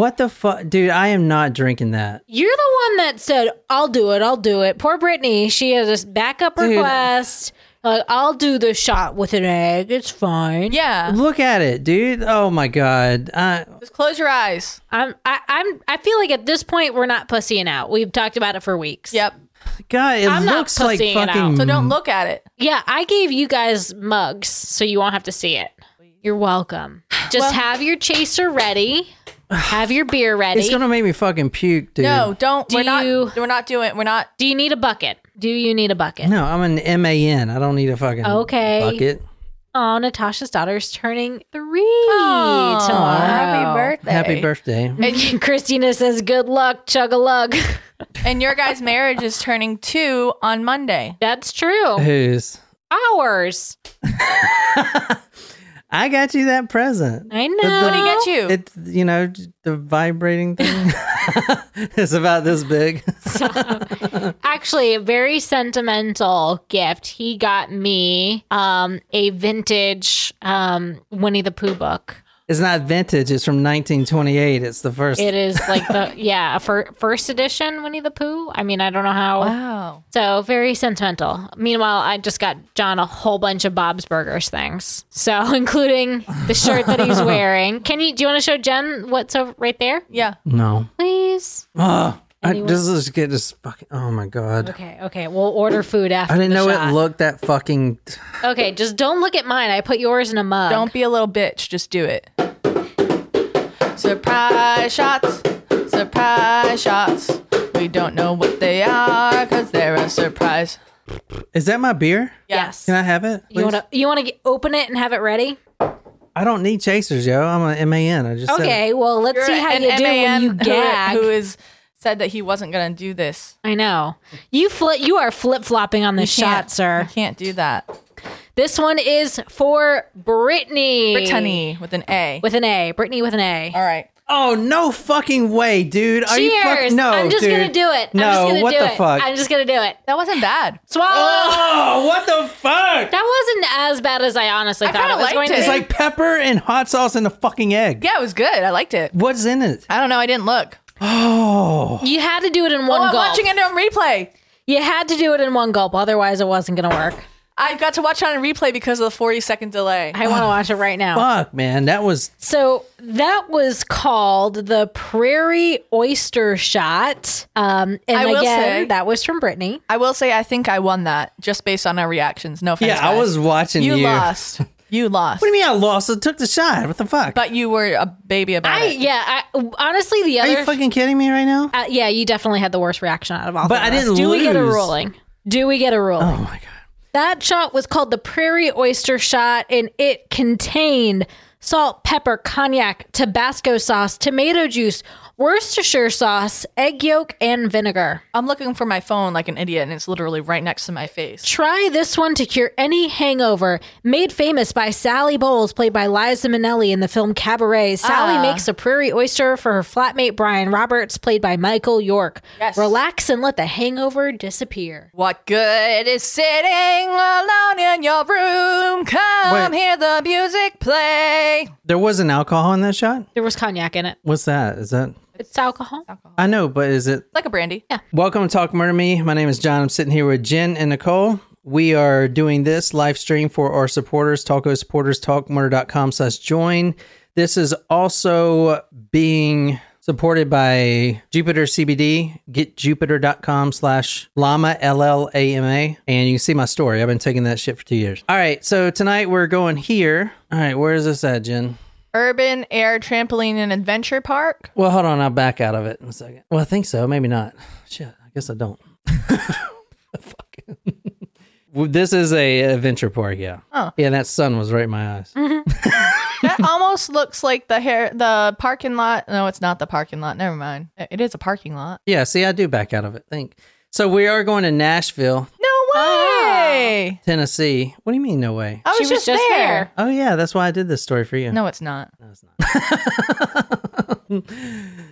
What the fuck, dude? I am not drinking that. You're the one that said, "I'll do it. I'll do it." Poor Brittany. She has this backup Dude. request. Like, I'll do the shot with an egg. It's fine. Yeah. Look at it, dude. Oh my god. Uh, Just close your eyes. I'm. I, I'm. I feel like at this point we're not pussying out. We've talked about it for weeks. Yep. God, it I'm not looks like pussying it fucking. out. So don't look at it. Yeah, I gave you guys mugs so you won't have to see it. You're welcome. Just Well- have your chaser ready. Have your beer ready. It's gonna make me fucking puke, dude. No, don't. Do we're not. We're not doing. We're not. Do you need a bucket? Do you need a bucket? No, I'm an MAN. I don't need a fucking Okay. bucket. Oh, Natasha's daughter's turning three Aw, tomorrow. Happy birthday. Happy birthday. And, Christina says, "Good luck, chug a lug." and your guys' marriage is turning two on Monday. That's true. Who's? Ours. I got you that present. I know. What did he get you? It's you know the vibrating thing. it's about this big. Actually, a very sentimental gift. He got me um, a vintage um, Winnie the Pooh book. It's not vintage. It's from 1928. It's the first. It is like the yeah, a fir- first edition Winnie the Pooh. I mean, I don't know how. wow. So very sentimental. Meanwhile, I just got John a whole bunch of Bob's Burgers things. So including the shirt that he's wearing. Can you? Do you want to show Jen what's over right there, Yeah. no. please? Ah. Oh, I, Anyone- this is get this fucking. Oh my god. Okay, okay. We'll order food after. I didn't the know shot. it looked that fucking. Okay, just don't look at mine. I put yours in a mug. Don't be a little bitch. Just do it. Surprise shots. Surprise shots. We don't know what they are because they're a surprise. Is that my beer? Yes. Can I have it? You want to you want to open it and have it ready? I don't need chasers, yo. I'm a MAN. I just said. Okay. Well, let's You're see how an you do when you who- gag. Who is said that he wasn't going to do this. I know you flip. You are flip flopping on this shot, sir. You can't do that. This one is for Brittany. Brittany with an A. with an A. Brittany with an A. All right. Oh no fucking way, dude! Are you fuck- Cheers. No, I'm just dude. gonna do it. No, I'm just gonna what do the it. fuck? I'm just gonna do it. That wasn't bad. Swallow. Oh, what the fuck? That wasn't as bad as I honestly I thought kinda it was liked going to it. be. It's like pepper and hot sauce and a fucking egg. Yeah, it was good. I liked it. What's in it? I don't know. I didn't look. Oh, you had to do it in one Oh, I'm gulp. watching it on replay. You had to do it in one gulp, otherwise it wasn't gonna work. I got to watch it on replay because of the 40 second delay. I want to watch it right now. fuck, man, that was So that was called the Prairie Oyster Shot. Um, and I will again, say- that was from Brittany. I will say I think I won that just based on our reactions. No offense. yeah. I was watching you. You lost. You lost. What do you mean I lost? I took the shot. What the fuck? But you were a baby about I it. yeah. I, honestly, the other Are other you fucking kidding me right now? uh, yeah, you definitely had the worst reaction out of all. But three I of us. didn't lose. Do we get a lose. ruling? Do we get a ruling? Oh my god. That shot was called the Prairie Oyster Shot, and it contained salt, pepper, cognac, Tabasco sauce, tomato juice, Worcestershire sauce, egg yolk, and vinegar. I'm looking for my phone like an idiot, and it's literally right next to my face. Try this one to cure any hangover. Made famous by Sally Bowles, played by Liza Minnelli in the film Cabaret. Sally Ah. makes a prairie oyster for her flatmate Brian Roberts, played by Michael York. Yes. Relax and let the hangover disappear. What good is sitting alone in your room? Come Wait. hear the music play. There was an alcohol in that shot. There was cognac in it. What's that? Is that? It's alcohol. alcohol. I know, but is it? Like a brandy. Yeah. Welcome to Talk Murder Me. My name is John. I'm sitting here with Jen and Nicole. We are doing this live stream for our supporters, Talko supporters, talkmurder.com slash join. This is also being supported by Jupiter CBD, getjupiter.com slash llama, L-L-A-M-A. And you can see my story. I've been taking that shit for two years. All right, so tonight we're going here. All right, where is this at, Jen? Urban Air Trampoline and Adventure Park. Well, hold on. I'll back out of it in a second. Well, I think so. Maybe not. Shit. I guess I don't. Fuck. This is a adventure park. Yeah. Oh. Yeah. That sun was right in my eyes. Mm-hmm. That almost looks like the hair, the parking lot. No, it's not the parking lot. Never mind. It is a parking lot. Yeah. See, I do back out of it. Think. So we are going to Nashville, No way. Ah. Tennessee. What do you mean? No way. I was, She was just, just there. there. Oh yeah, that's why I did this story for you. No, it's not. No, it's not.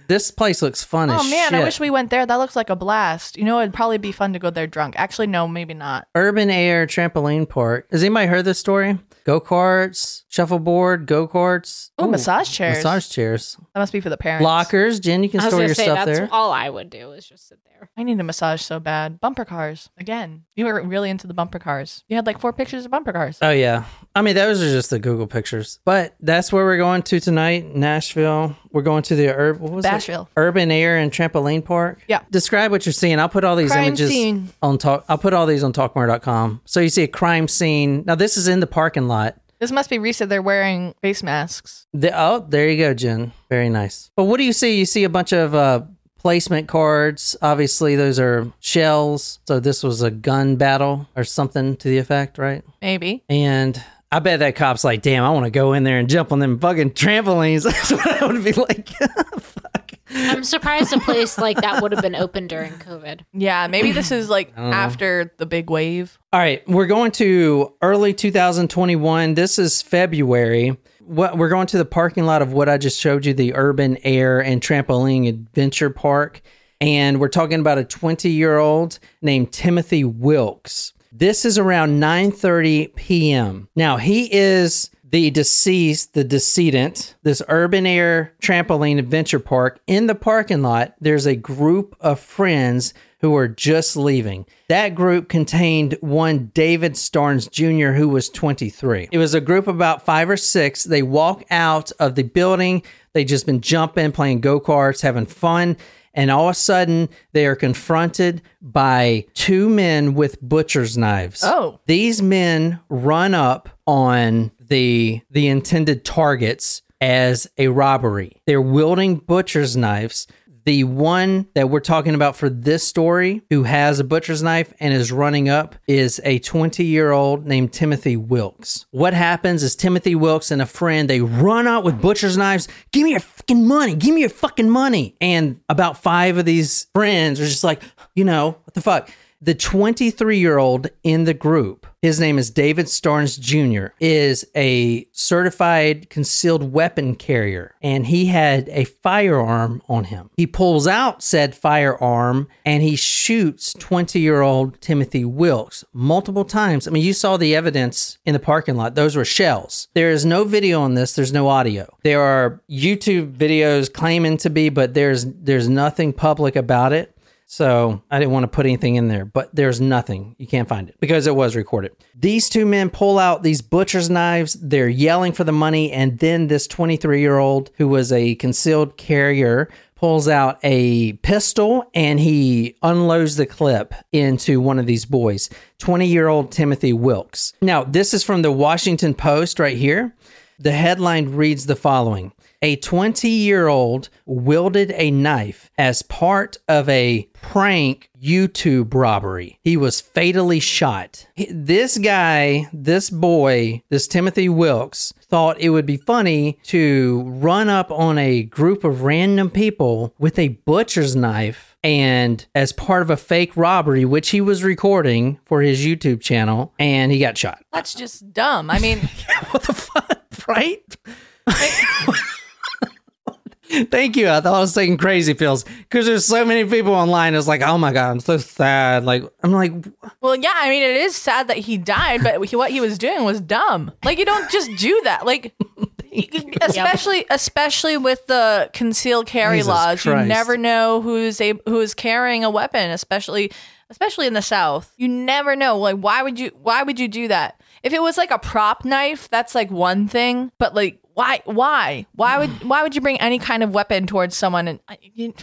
This place looks fun oh, as Oh man, I wish we went there. That looks like a blast. You know, it'd probably be fun to go there drunk. Actually, no, maybe not. Urban Air Trampoline Park. Has anybody heard this story? Go karts, shuffleboard, go karts. Oh, massage chairs. Massage chairs. That must be for the parents. Lockers. Jen, you can I store your say stuff that's there. all I would do is just sit there. I need a massage so bad. Bumper cars again. You were really into the bumper cars. You had like four pictures of bumper cars. Oh yeah. I mean those are just the Google pictures. But that's where we're going to tonight, Nashville. We're going to the Ur- what was it? Bashville. Urban Air and Trampoline Park. Yeah. Describe what you're seeing. I'll put all these Crime images scene. on talk I'll put all these on talkmurder.com. So you see a crime scene. Now this is in the parking lot. This must be recent. They're wearing face masks. The, oh, there you go, Jen. Very nice. But what do you see? You see a bunch of uh, placement cards. Obviously, those are shells. So this was a gun battle or something to the effect, right? Maybe. And I bet that cop's like, damn, I want to go in there and jump on them fucking trampolines. That's what I would be like. Fuck. I'm surprised a place like that would have been open during COVID. Yeah, maybe this is like after the big wave. All right, we're going to early 2021. This is February. What we're going to the parking lot of what I just showed you, the Urban Air and Trampoline Adventure Park, and we're talking about a 20 year old named Timothy Wilks. This is around 9:30 p.m. Now he is the deceased, the decedent, this urban air trampoline adventure park. In the parking lot, there's a group of friends who are just leaving. That group contained one David Starnes Jr., who was 23. It was a group about five or six. They walk out of the building. They just been jumping, playing go karts, having fun. And all of a sudden, they are confronted by two men with butcher's knives. Oh. These men run up on the the intended targets as a robbery. They're wielding butcher's knives. The one that we're talking about for this story, who has a butcher's knife and is running up, is a 20 year old named Timothy Wilks. What happens is Timothy Wilks and a friend they run out with butcher's knives. Give me your fucking money. Give me your fucking money. And about five of these friends are just like, you know, what the fuck? The 23 year old in the group, his name is David Starnes Jr., is a certified concealed weapon carrier and he had a firearm on him. He pulls out said firearm and he shoots 20 year old Timothy Wilks multiple times. I mean, you saw the evidence in the parking lot, those were shells. There is no video on this, there's no audio. There are YouTube videos claiming to be, but there's there's nothing public about it. So I didn't want to put anything in there, but there's nothing. You can't find it because it was recorded. These two men pull out these butcher's knives. They're yelling for the money. And then this 23 year old who was a concealed carrier pulls out a pistol and he unloads the clip into one of these boys, 20 year old Timothy Wilks. Now, this is from the Washington Post right here. The headline reads the following A 20 year old wielded a knife as part of a prank YouTube robbery. He was fatally shot. This guy, this boy, this Timothy Wilks, thought it would be funny to run up on a group of random people with a butcher's knife and as part of a fake robbery, which he was recording for his YouTube channel, and he got shot. That's just dumb. I mean, What the fuck, right? Thank you. I thought I was saying crazy pills because there's so many people online. It's like, oh my god, I'm so sad. Like, I'm like, well, yeah, I mean, it is sad that he died, but he, what he was doing was dumb. Like, you don't just do that. Like, especially especially with the concealed carry Jesus laws, you never know who's a who's carrying a weapon, especially especially in the South. You never know. Like, why would you why would you do that? If it was like a prop knife, that's like one thing, but like. Why? Why? Why would? Why would you bring any kind of weapon towards someone? And I- you,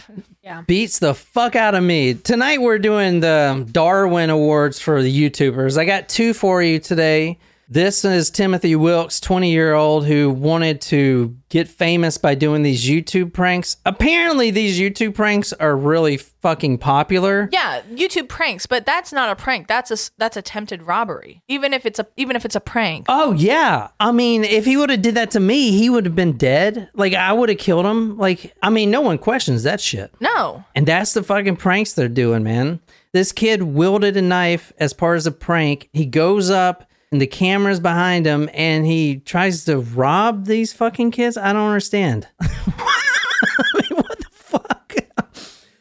beats the fuck out of me. Tonight we're doing the Darwin Awards for the YouTubers. I got two for you today. This is Timothy Wilks, 20 year old, who wanted to get famous by doing these YouTube pranks. Apparently, these YouTube pranks are really fucking popular. Yeah, YouTube pranks, but that's not a prank. That's a that's attempted robbery. Even if it's a even if it's a prank. Oh yeah. I mean, if he would have did that to me, he would have been dead. Like I would have killed him. Like I mean, no one questions that shit. No. And that's the fucking pranks they're doing, man. This kid wielded a knife as part of a prank. He goes up and the camera's behind him and he tries to rob these fucking kids. I don't understand. I mean, what the fuck?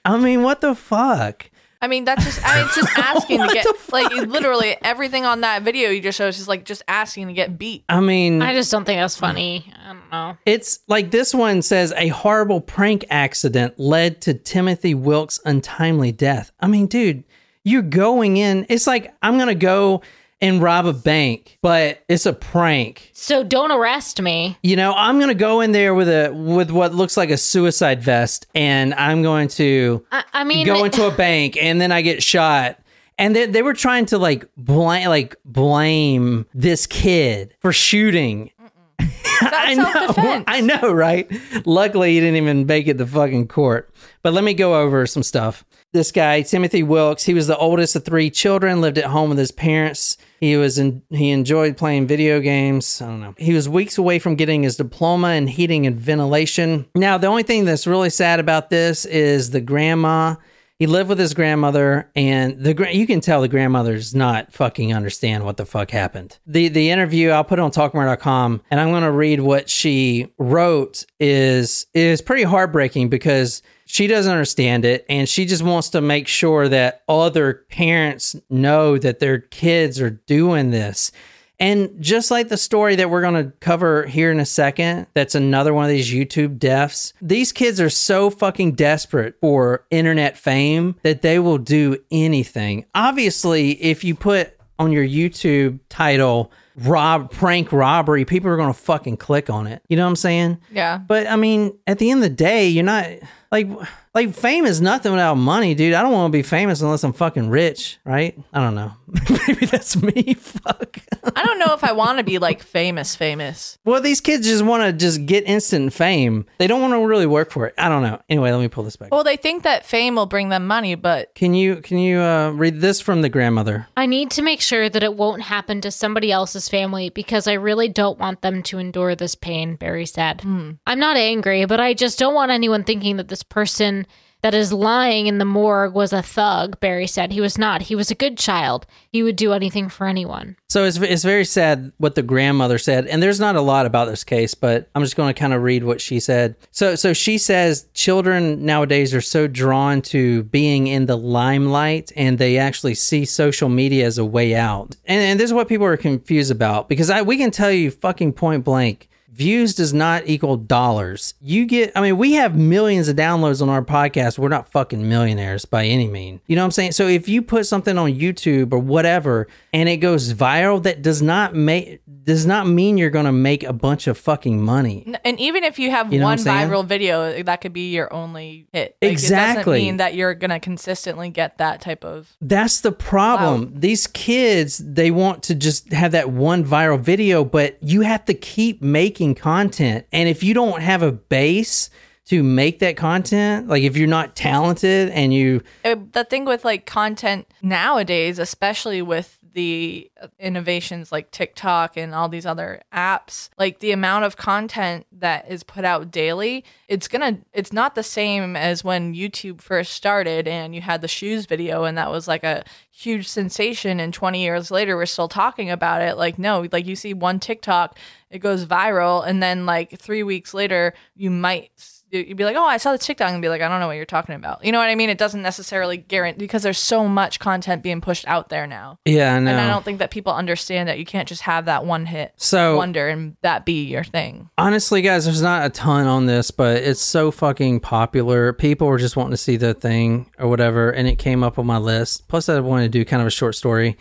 I mean, what the fuck? I mean, that's just. I mean, it's just asking to get like literally everything on that video you just showed is just like just asking to get beat. I mean, I just don't think that's funny. I don't know. It's like this one says a horrible prank accident led to Timothy Wilks' untimely death. I mean, dude, you're going in. It's like I'm gonna go and rob a bank, but it's a prank. So don't arrest me. You know, I'm gonna go in there with a with what looks like a suicide vest, and I'm going to I, I mean, go into a bank, and then I get shot. And they, they were trying to like blame like blame this kid for shooting I know. I know, right? Luckily, he didn't even make it the fucking court. But let me go over some stuff. This guy, Timothy Wilks, he was the oldest of three children, lived at home with his parents. He was in, he enjoyed playing video games. I don't know. He was weeks away from getting his diploma in heating and ventilation. Now, the only thing that's really sad about this is the grandma. He lived with his grandmother, and the you can tell the grandmother's not fucking understand what the fuck happened. The the interview I'll put it on talkmurder.com, and I'm going to read what she wrote is is pretty heartbreaking because she doesn't understand it, and she just wants to make sure that other parents know that their kids are doing this. And just like the story that we're going to cover here in a second, that's another one of these YouTube deaths. These kids are so fucking desperate for internet fame that they will do anything. Obviously, if you put on your YouTube title, rob prank robbery, people are going to fucking click on it. You know what I'm saying? Yeah. But I mean, at the end of the day, you're not like like fame is nothing without money, dude. I don't want to be famous unless I'm fucking rich, right? I don't know. Maybe that's me. Fuck. I don't know if I want to be like famous, famous. Well, these kids just want to just get instant fame. They don't want to really work for it. I don't know. Anyway, let me pull this back. Well, they think that fame will bring them money, but Can you can you uh, read this from the grandmother? I need to make sure that it won't happen to somebody else's family because I really don't want them to endure this pain, Barry said. I'm not angry, but I just don't want anyone thinking that this person that is lying in the morgue was a thug, Barry said. He was not. He was a good child. He would do anything for anyone. So it's it's very sad what the grandmother said, and there's not a lot about this case, but I'm just going to kind of read what she said. So so she says children nowadays are so drawn to being in the limelight, and they actually see social media as a way out. And, and this is what people are confused about because I we can tell you fucking point blank. Views does not equal dollars. You get, I mean, we have millions of downloads on our podcast. We're not fucking millionaires by any mean. You know what I'm saying? So if you put something on YouTube or whatever and it goes viral, that does not make, does not mean you're going to make a bunch of fucking money. and even if you have You know one what I'm saying? viral video, that could be your only hit. Like, It Exactly. doesn't mean that you're gonna consistently get that type of. That's the problem. These kids, they want to just have that one viral video, but you have to keep making content. And if you don't have a base to make that content, like if you're not talented and you, Uh, the thing with like content nowadays, especially with the innovations like TikTok and all these other apps, like the amount of content that is put out daily, it's gonna, it's not the same as when YouTube first started and you had the shoes video and that was like a huge sensation. And 20 years later, we're still talking about it. Like, no, like you see one TikTok, it goes viral, and then like three weeks later, you might you'd be like, oh, I saw the TikTok, and be like, I don't know what you're talking about. You know what I mean? It doesn't necessarily guarantee because there's so much content being pushed out there now, yeah, I know. and I don't think that people understand that you can't just have that one hit So- wonder and that be your thing. Honestly, guys, there's not a ton on this, but it's so fucking popular. People were just wanting to see the thing or whatever, and it came up on my list. Plus, I wanted to do kind of a short story,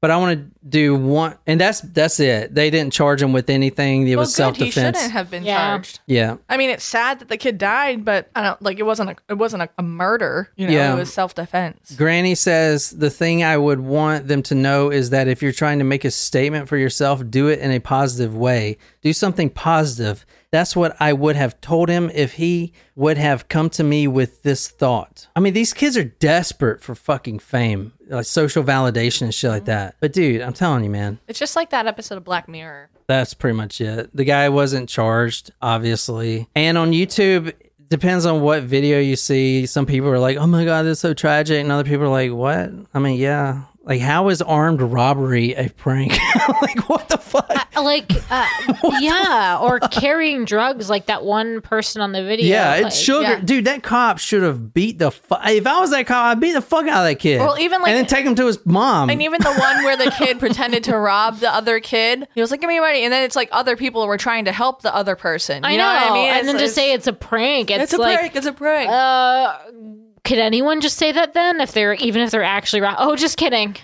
but I want to do one, and that's that's it. They didn't charge him with anything. It Well, was self good. He defense. shouldn't have been Yeah. charged. Yeah, I mean, it's sad that the kid died, but I don't like it wasn't a it wasn't a, a murder. You know, Yeah. it was self defense. Granny says the thing I would want them to know is that if you're trying to make a statement for yourself, do it in a positive way. Do something positive. That's what I would have told him if he would have come to me with this thought. I mean, these kids are desperate for fucking fame, like social validation and shit like mm-hmm. that. But dude, I'm telling you, man, It's just like that episode of Black Mirror. that's pretty much it. The guy wasn't charged, obviously. And on YouTube, depends on what video you see. Some people are like, "Oh my god, this is so tragic," and other people are like, "What?" I mean, yeah. Like, how is armed robbery a prank? like, what the fuck? like uh, yeah or carrying drugs like that one person on the video yeah, like, it's sugar, yeah. dude. That cop should have beat the. Fu- if I was that cop, I'd beat the fuck out of that kid. Well, even, like- and then take him to his mom. And even the one where the kid pretended to rob the other kid, he was like, "Give me money," and then it's like other people were trying to help the other person. You I know, what I mean? and It's- then to it's- say it's a prank it's, it's a like prank, it's a prank. uh could anyone just say that then if they're even if they're actually right oh just kidding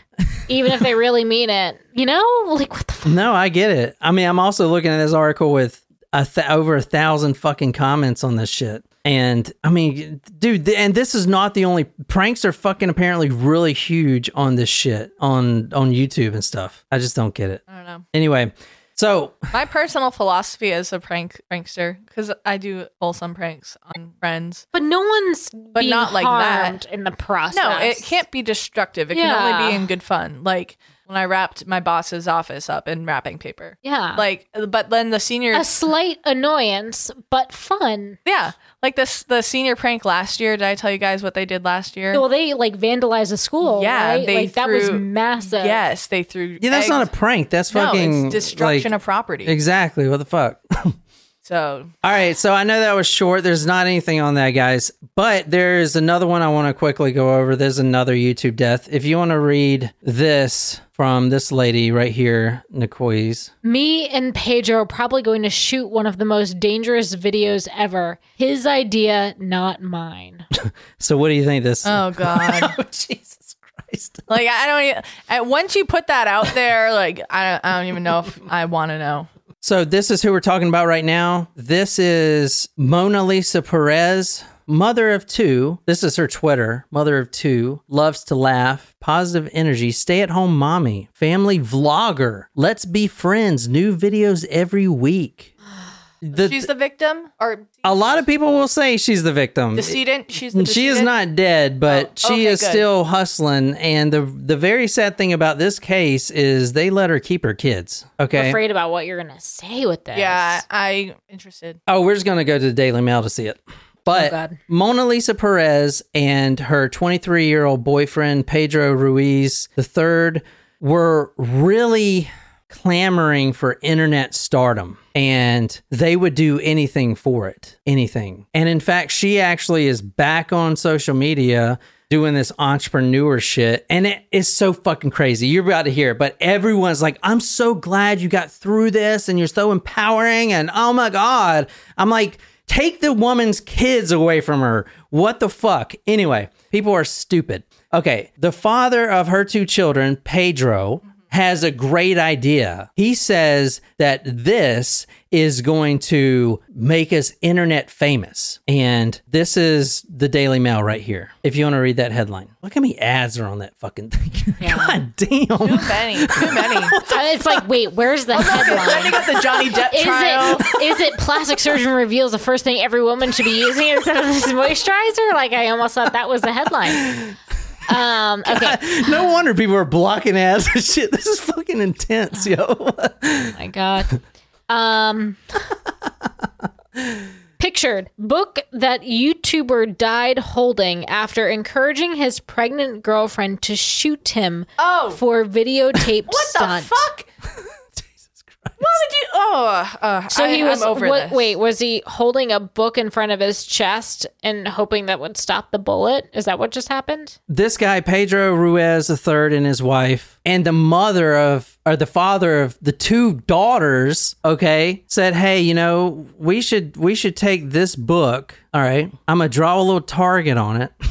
even if they really mean it you know like what the fuck no, I get it. I mean, I'm also looking at this article with a th- over a thousand fucking comments on this shit. And I mean, dude, th- and this is not the only pranks are fucking apparently really huge on this shit on on YouTube and stuff. I just don't get it. I don't know. Anyway, so My personal philosophy as a prank prankster, because I do wholesome pranks on friends. but no one's but not like that. in the process No, it can't be destructive. It can only be in good fun. Like when I wrapped my boss's office up in wrapping paper. yeah Like, but then the senior, a slight annoyance but fun yeah, like this the senior prank last year. Did I tell you guys what they did last year? well they like vandalized a school Yeah, right? they like that was massive yes, they threw. yeah, that's eggs. not a prank. That's no, fucking it's destruction like- of property. exactly what the fuck. so All right, so I know that was short. There's not anything on that, guys, but there's another one I want to quickly go over. There's another YouTube death. If you want to read this from this lady right here, Nicoise. Me and Pedro are probably going to shoot one of the most dangerous videos ever. His idea, not mine. So, what do you think this? oh god. oh, Jesus Christ! Like I don't even. and Once you put that out there, like I don't, I don't even know if I want to know. So, this is who we're talking about right now. This is Mona Lisa Perez. Mother of two. This is her Twitter. Mother of two. Loves to laugh. Positive energy. Stay at home mommy. Family vlogger. Let's be friends. New videos every week. The- She's the victim or a lot of people will say she's the victim. decedent. She's the She is not dead, but Oh, she okay, is good. still hustling. And the the very sad thing about this case is they let her keep her kids. Okay. I'm Afraid about what you're gonna say with this. Yeah, I interested. Oh, we're just gonna go to the Daily Mail to see it. But Oh, Mona Lisa Perez and her 23 year old boyfriend Pedro Ruiz III were really clamoring for internet stardom and they would do anything for it anything. And in fact she actually is back on social media doing this entrepreneur shit and it is so fucking crazy. You're about to hear it but everyone's like i'm so glad you got through this and you're so empowering and oh my god. I'm like take the woman's kids away from her. What the fuck? Anyway people are stupid. Okay the father of her two children pedro has a great idea. He says that this is going to make us internet famous. And this is the Daily Mail right here. If you want to read that headline, look how many ads are on that fucking thing. God damn. Too many. Too many. It's like, wait, where's the oh, Then headline? you got the Johnny Depp Is trial. it is it plastic surgeon reveals the first thing every woman should be using instead of this moisturizer? Like I almost thought that was the headline. Um, okay. No wonder people are blocking ads and shit. This is fucking intense, yo. my god. Um Pictured book that YouTuber died holding after encouraging his pregnant girlfriend to shoot him Oh. for videotape What stunt. the fuck? Why would you? Oh, uh, So I, he was I'm over what, this. wait, was he holding a book in front of his chest and hoping that would stop the bullet? Is that what just happened? this guy, Pedro Ruiz III, and his wife, and the mother of, or the father of the two daughters, okay, said, "Hey, you know, we should we should take this book. All right, I'm gonna draw a little target on it.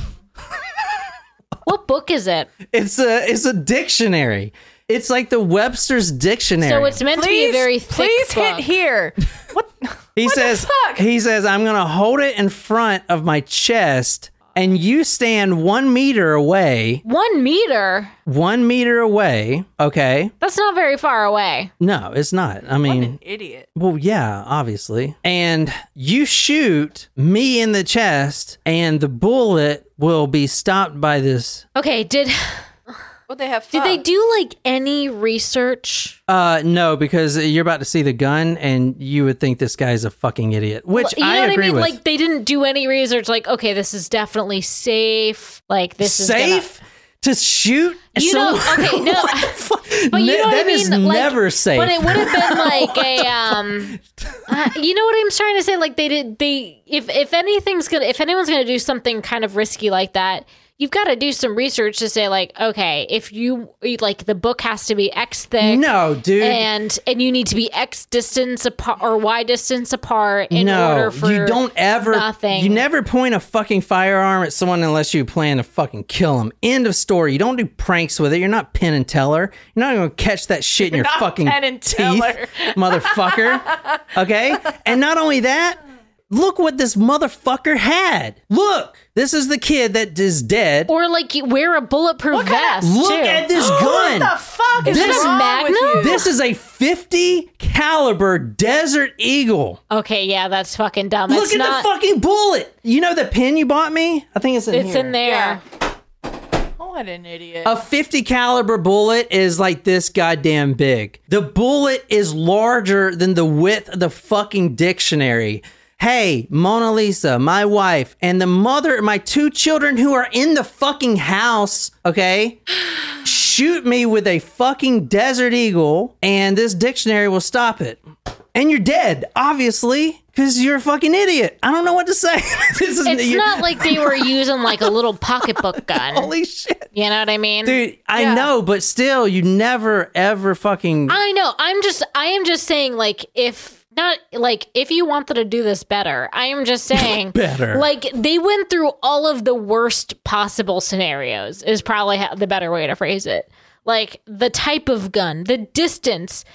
What book is it? It's a it's a dictionary. It's like the Webster's dictionary. So it's meant to be a very thick please book. hit here. What? he what the says fuck? he says I'm gonna hold it in front of my chest." And you stand one meter away, One meter. one meter away. Okay. That's not very far away. No, it's not. I mean, An idiot. Well, yeah, obviously. And you shoot me in the chest, and the bullet will be stopped by this. Okay, did What they have? did they do like any research? Uh, no, because you're about to see the gun, and you would think this guy's a fucking idiot, which you know I what I agree mean? with. Like they didn't do any research. Like, okay, this is definitely safe. Like this is gonna- Safe? to shoot. You someone- know, okay, no, but you Ne- know what I mean. is like, never safe. But it would have been like a, um, uh, you know what I'm trying to say? Like they did, they if if anything's gonna, if anyone's gonna do something kind of risky like that, you've got to do some research to say like, okay, if you like the book has to be X thick, no, dude. and and you need to be X distance apart or Y distance apart in no, order for you don't ever. nothing. You never point a fucking firearm at someone unless you plan to fucking kill them. End of story. You don't do pranks with it. You're not Penn and Teller. You're not gonna catch that shit in your not fucking teeth, motherfucker. Okay, and not only that. Look what this motherfucker had. Look, this is the kid that is dead. or like you wear a bulletproof vest. Look too. at this gun. What the fuck is This- wrong Magnum? with you? This is a 50 caliber Desert Eagle. Okay, yeah, that's fucking dumb. Look it's at not. the fucking bullet. You know the pin you bought me? I think it's in it's here. in there. Yeah. Oh, what an idiot. A 50 caliber bullet is like this goddamn big. The bullet is larger than the width of the fucking dictionary. Hey, Mona Lisa, my wife, and the mother my two children who are in the fucking house, okay? Shoot me with a fucking Desert Eagle, and this dictionary will stop it. And you're dead, obviously, because you're a fucking idiot. I don't know what to say. this is It's not like they were using like a little pocketbook gun. Holy shit. You know what I mean? Dude, I Yeah. know, but still, you never ever fucking. I know. I'm just I am just saying like if not like if you wanted to do this better, I am just saying Better. Like they went through all of the worst possible scenarios is probably ha- the better way to phrase it. Like the type of gun, the distance,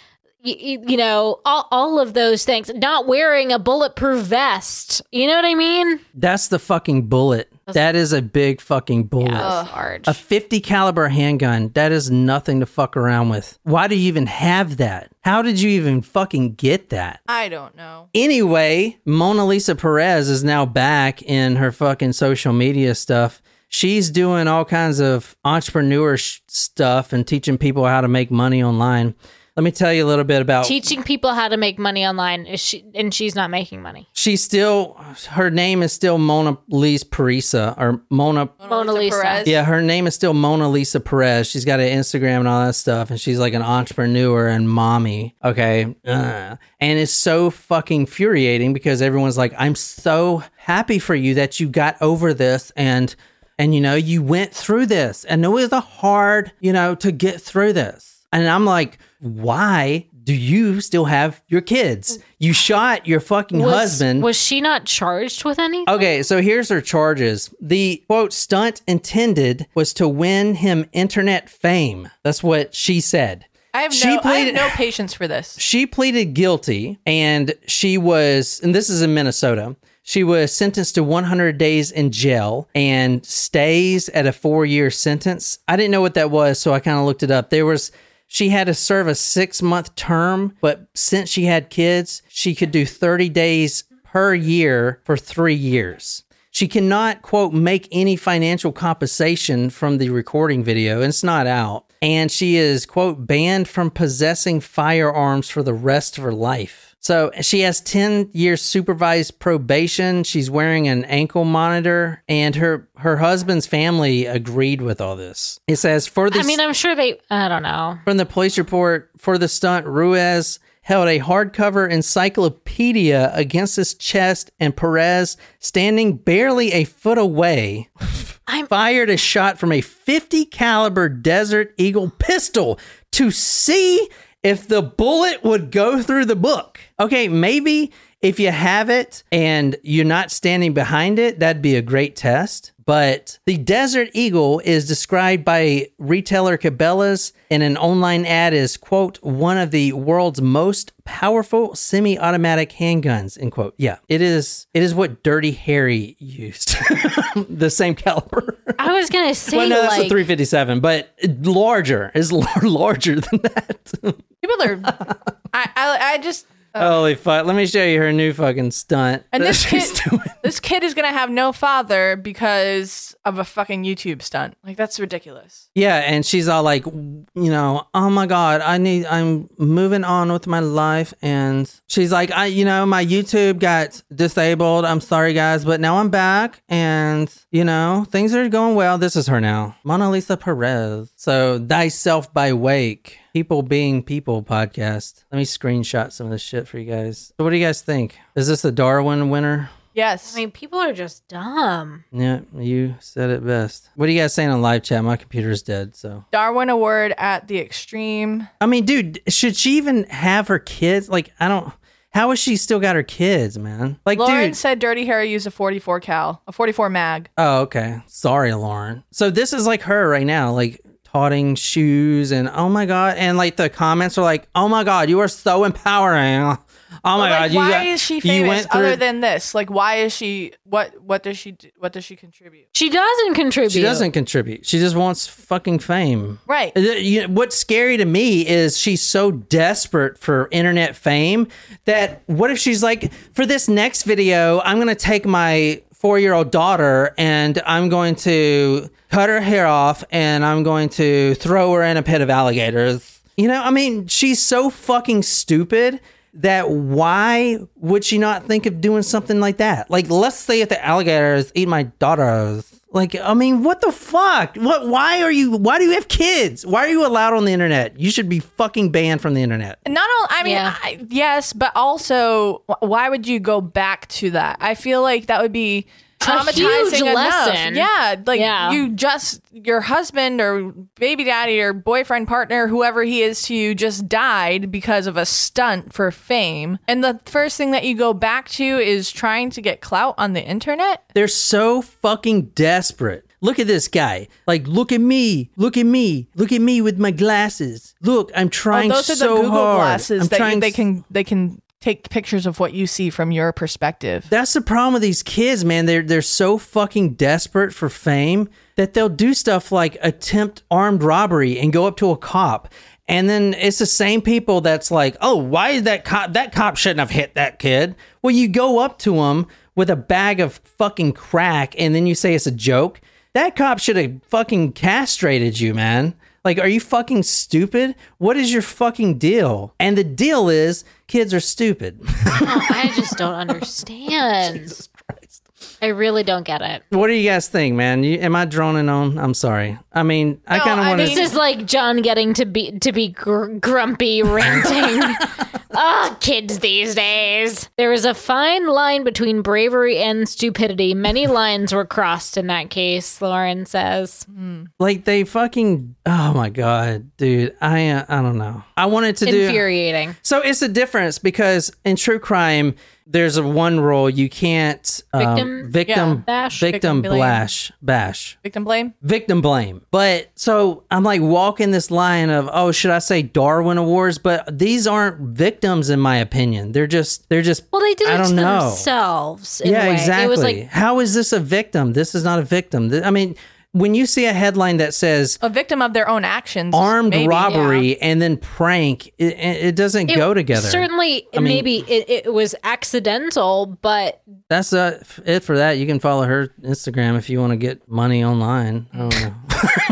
y- y- you know, all, all of those things. Not wearing a bulletproof vest. You know what I mean? That's the fucking bullet. That is a big fucking bullet. That's large. A 50 caliber handgun, that is nothing to fuck around with. Why do you even have that? How did you even fucking get that? I don't know. Anyway, Mona Lisa Perez is now back in her fucking social media stuff. She's doing all kinds of entrepreneur sh- stuff and teaching people how to make money online. Let me tell you a little bit about Teaching people how to make money online is she and she's not making money. she's still her name is still Mona Lisa Parisa or Mona Mona Lisa. Perez. yeah her name is still Mona Lisa Perez she's got an Instagram and all that stuff and she's like an entrepreneur and mommy okay Ugh. and it's so fucking infuriating because everyone's like I'm so happy for you that you got over this and and you know you went through this and it was a hard you know to get through this and I'm like why do you still have your kids you shot your fucking Was, husband was she not charged with anything? Okay, so here's her charges. The quote stunt intended was to win him internet fame. That's what she said. I have She no I have no patience for this. She pleaded guilty and she was, and this is in Minnesota. She was sentenced to 100 days in jail and stays at a four year sentence. I didn't know what that was, so I kind of looked it up. There was, she had to serve a six month term, but since she had kids, she could do 30 days per year for three years. She cannot, quote, make any financial compensation from the recording video. And it's not out. And she is, quote, banned from possessing firearms for the rest of her life. So she has 10 years supervised probation. She's wearing an ankle monitor, and her, her husband's family agreed with all this. It says, for the I mean, I'm sure they. I don't know. from the police report for the stunt, Ruiz held a hardcover encyclopedia against his chest, and Perez, standing barely a foot away, I'm- fired a shot from a 50 caliber Desert Eagle pistol to see if the bullet would go through the book. Okay, maybe if you have it and you're not standing behind it, that'd be a great test. But the Desert Eagle is described by retailer Cabela's in an online ad as, quote, one of the world's most powerful semi-automatic handguns, end quote. Yeah, it is it is what Dirty Harry used. the same caliber. I was gonna say well, no, that's like a 357, but larger is larger than that. People are I, I I just uh, Holy fuck! Let me show you her new fucking stunt. And that this she's kid, doing. this kid is gonna have no father because of a fucking YouTube stunt. Like that's ridiculous. Yeah, and she's all like, you know, oh my god, I need, I'm moving on with my life, and she's like, I, you know, my YouTube got disabled. I'm sorry, guys, but now I'm back, and you know, things are going well. This is her now, Mona Lisa Perez. So, thyself by Wake, people being people podcast. Let me screenshot some of this shit for you guys. So, what do you guys think? Is this a Darwin winner? Yes. I mean, people are just dumb. Yeah, you said it best. What are you guys saying on live chat? My computer's dead, so. Darwin Award at the extreme. I mean, dude, should she even have her kids? Like, I don't. How has she still got her kids, man? Like, Lauren dude. said Dirty Harry used a 44 cal, a 44 mag. Oh, okay. Sorry, Lauren. So this is like her right now, like taughting shoes, and oh my god, and like the comments are like, oh my god, you are so empowering. Oh my like, god, you why got- is she famous went through- other than this? Like, why is she? What? What does she? do- What does she contribute? She doesn't contribute. She doesn't contribute. She just wants fucking fame. Right. You know, what's scary to me is she's so desperate for internet fame that what if she's like, for this next video, I'm going to take my four year old daughter and I'm going to cut her hair off and I'm going to throw her in a pit of alligators. You know, I mean, she's so fucking stupid that why would she not think of doing something like that? Like, let's say if the alligators eat my daughters. Like, I mean, what the fuck? What? Why are you? Why do you have kids? Why are you allowed on the internet? You should be fucking banned from the internet. Not all. I mean, Yeah. I, yes, but also, why would you go back to that? I feel like that would be traumatizing huge enough. lesson. Yeah, like Yeah. you just your husband or baby daddy or boyfriend partner, whoever he is to you, just died because of a stunt for fame, and the first thing that you go back to is trying to get clout on the internet. They're so fucking desperate. Look at this guy. Like, look at me. Look at me. Look at me with my glasses. Look, I'm Oh, trying those are so the Google hard. glasses I'm that you, they can they can take pictures of what you see from your perspective. That's the problem with these kids, man. They're they're so fucking desperate for fame that they'll do stuff like attempt armed robbery and go up to a cop. And then it's the same people that's like, "Oh, why is that cop that cop shouldn't have hit that kid?" Well, you go up to him with a bag of fucking crack and then you say it's a joke. That cop should have fucking castrated you, man. Like, are you fucking stupid? What is your fucking deal? And the deal is kids are stupid. I just don't understand. I really don't get it. What do you guys think, man? You, am I droning on? I'm sorry. I mean, I No, kind of want This is like John getting to be to be gr- grumpy, ranting. Ah, kids these days. There is a fine line between bravery and stupidity. Many lines were crossed in that case. Lauren says. Like they fucking. Oh my god, dude. I uh, I don't know. I wanted to do. Infuriating. So it's a difference because in true crime, there's a one rule you can't um, Victim? victim Yeah. Bash? victim Victim blame. bash bash Victim blame. victim blame. But so I'm like walking this line of oh should I say Darwin Awards? But these aren't victims in my opinion. They're just they're just Well, they did I it don't to know. themselves. In yeah, exactly. It was like How is this a victim? This is not a victim. I mean, when you see a headline that says A victim of their own actions. armed maybe, robbery and then prank, it, it doesn't go together. Certainly, mean- maybe it, it was accidental, but That's uh, it for that. You can follow her Instagram if you want to get money online. I don't know.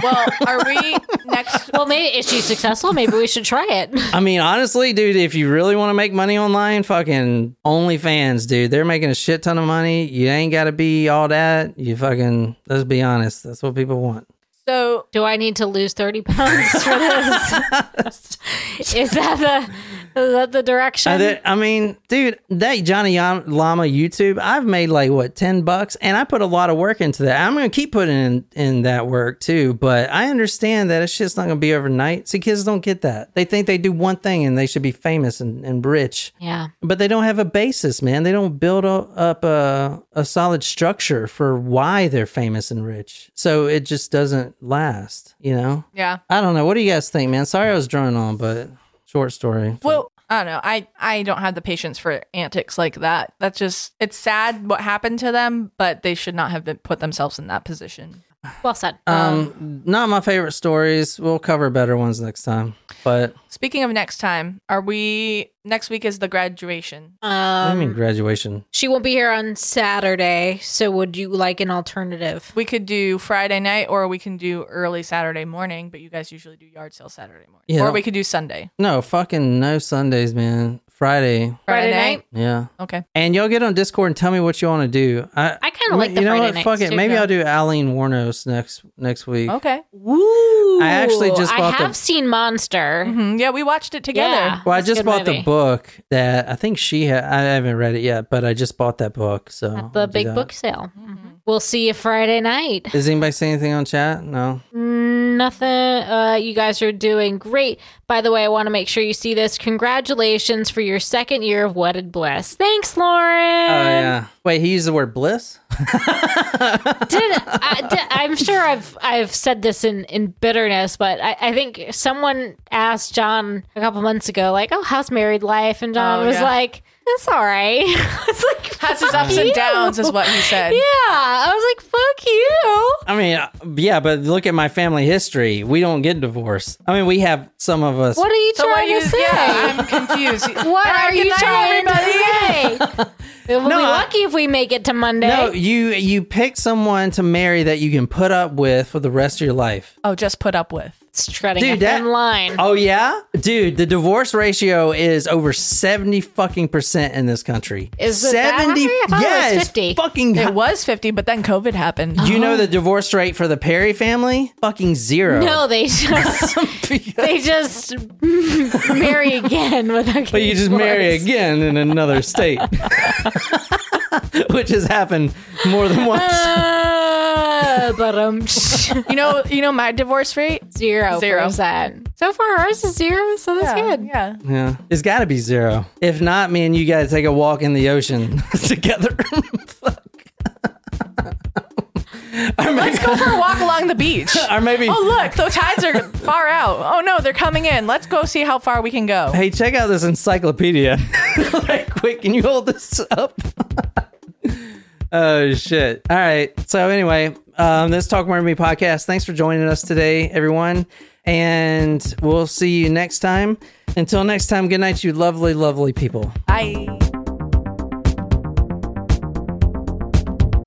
Well, are we next? well, maybe is she successful? Maybe we should try it. I mean, honestly, dude, if you really want to make money online, fucking OnlyFans, dude, they're making a shit ton of money. You ain't got to be all that. You fucking, let's be honest, that's what people want. So Do I need to lose thirty pounds for this? is that the is that the direction? I, thi- I mean, dude, that Johnny Llama YouTube, I've made like what ten bucks, and I put a lot of work into that. I'm gonna keep putting in, in that work too, but I understand that it's just not gonna be overnight. See, kids don't get that. They think they do one thing and they should be famous and, and rich, yeah. but they don't have a basis, man. They don't build a, up a a solid structure for why they're famous and rich. So it just doesn't last, you know. yeah. I don't know. What do you guys think, man? Sorry I was droning on, but short story. Well, I don't know. I I don't have the patience for antics like that. That's just it's sad what happened to them, but they should not have been put themselves in that position. Well said. Um, not my favorite stories. We'll cover better ones next time. But Speaking of next time, are we next week is the graduation? I Um, mean graduation. she won't be here on Saturday, so would you like an alternative? We could do Friday night or we can do early Saturday morning, but you guys usually do yard sale Saturday morning. Yeah. Or we could do Sunday. No, fucking no Sundays, man. Friday. Friday night? Yeah. Okay. And y'all get on Discord and tell me what you want to do. I, I kinda like the you know Friday what? nights Fuck it. too, Maybe yeah. I'll do Aileen Wuornos next next week. Okay. Woo! I actually just I bought the- have seen Monster. Mhm. Yeah, we watched it together. Yeah. Well, I That's a just good bought movie. the book that I think she had. I haven't read it yet, but I just bought that book. So At I'll the do big that. book sale. We'll see you Friday night. Does anybody say anything on chat? No. Nothing. Uh, you guys are doing great. By the way, I want to make sure you see this. Congratulations for your second year of wedded bliss. Thanks, Lauren. Oh yeah. Wait, he used the word bliss. did, I, I'm sure I've I've said this in in bitterness, but I, I think someone asked John a couple months ago, like, "Oh, how's married life?" And John Oh, was yeah. like, "It's all right." it's like Has its "Fuck ups and downs, is what he said. Yeah, I was like, "Fuck you." I mean, uh, yeah, but look at my family history. We don't get divorced. I mean, we have some of us. What are you So what trying are you? to say? Yeah, I'm confused. what All right, are you trying everybody. to say? We'll be No, I- lucky if we make it to Monday. No, you you pick someone to marry that you can put up with for the rest of your life. Oh, just put up with. it's treading Dude, a thin that- line. Oh yeah, dude, the divorce ratio is over seventy fucking percent in this country. Is it that high? I thought it was yeah, it's 50. fucking. It was 50, but then COVID happened. you know oh. the divorce rate for the Perry family? Fucking zero. No, they just they just marry again without but you just marry again in another state, which has happened more than once. Uh, but um, You know, you know my divorce rate. zero Zero. percent. So far, ours is zero, so that's good. Yeah. Yeah, it's got to be zero. If not, me and you got to take a walk in the ocean together. Or maybe, Go for a walk along the beach. or maybe Oh, look, the tides are far out. Oh no, they're coming in. Let's go see how far we can go. Hey, check out this encyclopedia. like, quick, can you hold this up? oh shit! All right. So anyway, um, this Talk Murder to Me podcast. Thanks for joining us today, everyone, and we'll see you next time. Until next time, good night, you lovely, lovely people. Bye.